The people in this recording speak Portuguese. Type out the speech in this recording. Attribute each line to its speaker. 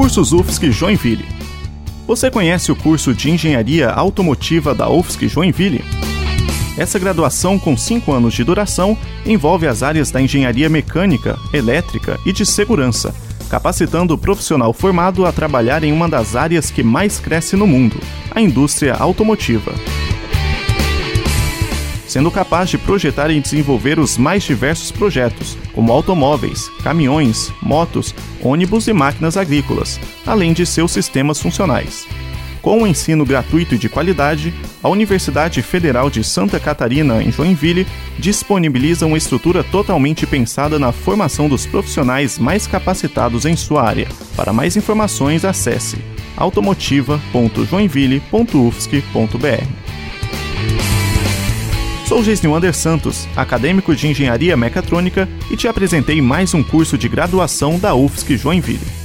Speaker 1: Cursos UFSC Joinville. Você conhece o curso de Engenharia Automotiva da UFSC Joinville? Essa graduação, com 5 anos de duração, envolve as áreas da engenharia mecânica, elétrica e de segurança, capacitando o profissional formado a trabalhar em uma das áreas que mais cresce no mundo, a indústria automotiva. Sendo capaz de projetar e desenvolver os mais diversos projetos, como automóveis, caminhões, motos, ônibus e máquinas agrícolas, além de seus sistemas funcionais. Com o ensino gratuito e de qualidade, a Universidade Federal de Santa Catarina, em Joinville, disponibiliza uma estrutura totalmente pensada na formação dos profissionais mais capacitados em sua área. Para mais informações, acesse automotiva.joinville.ufsc.br. Sou Gesnilwander Santos, acadêmico de Engenharia Mecatrônica, e te apresentei mais um curso de graduação da UFSC Joinville.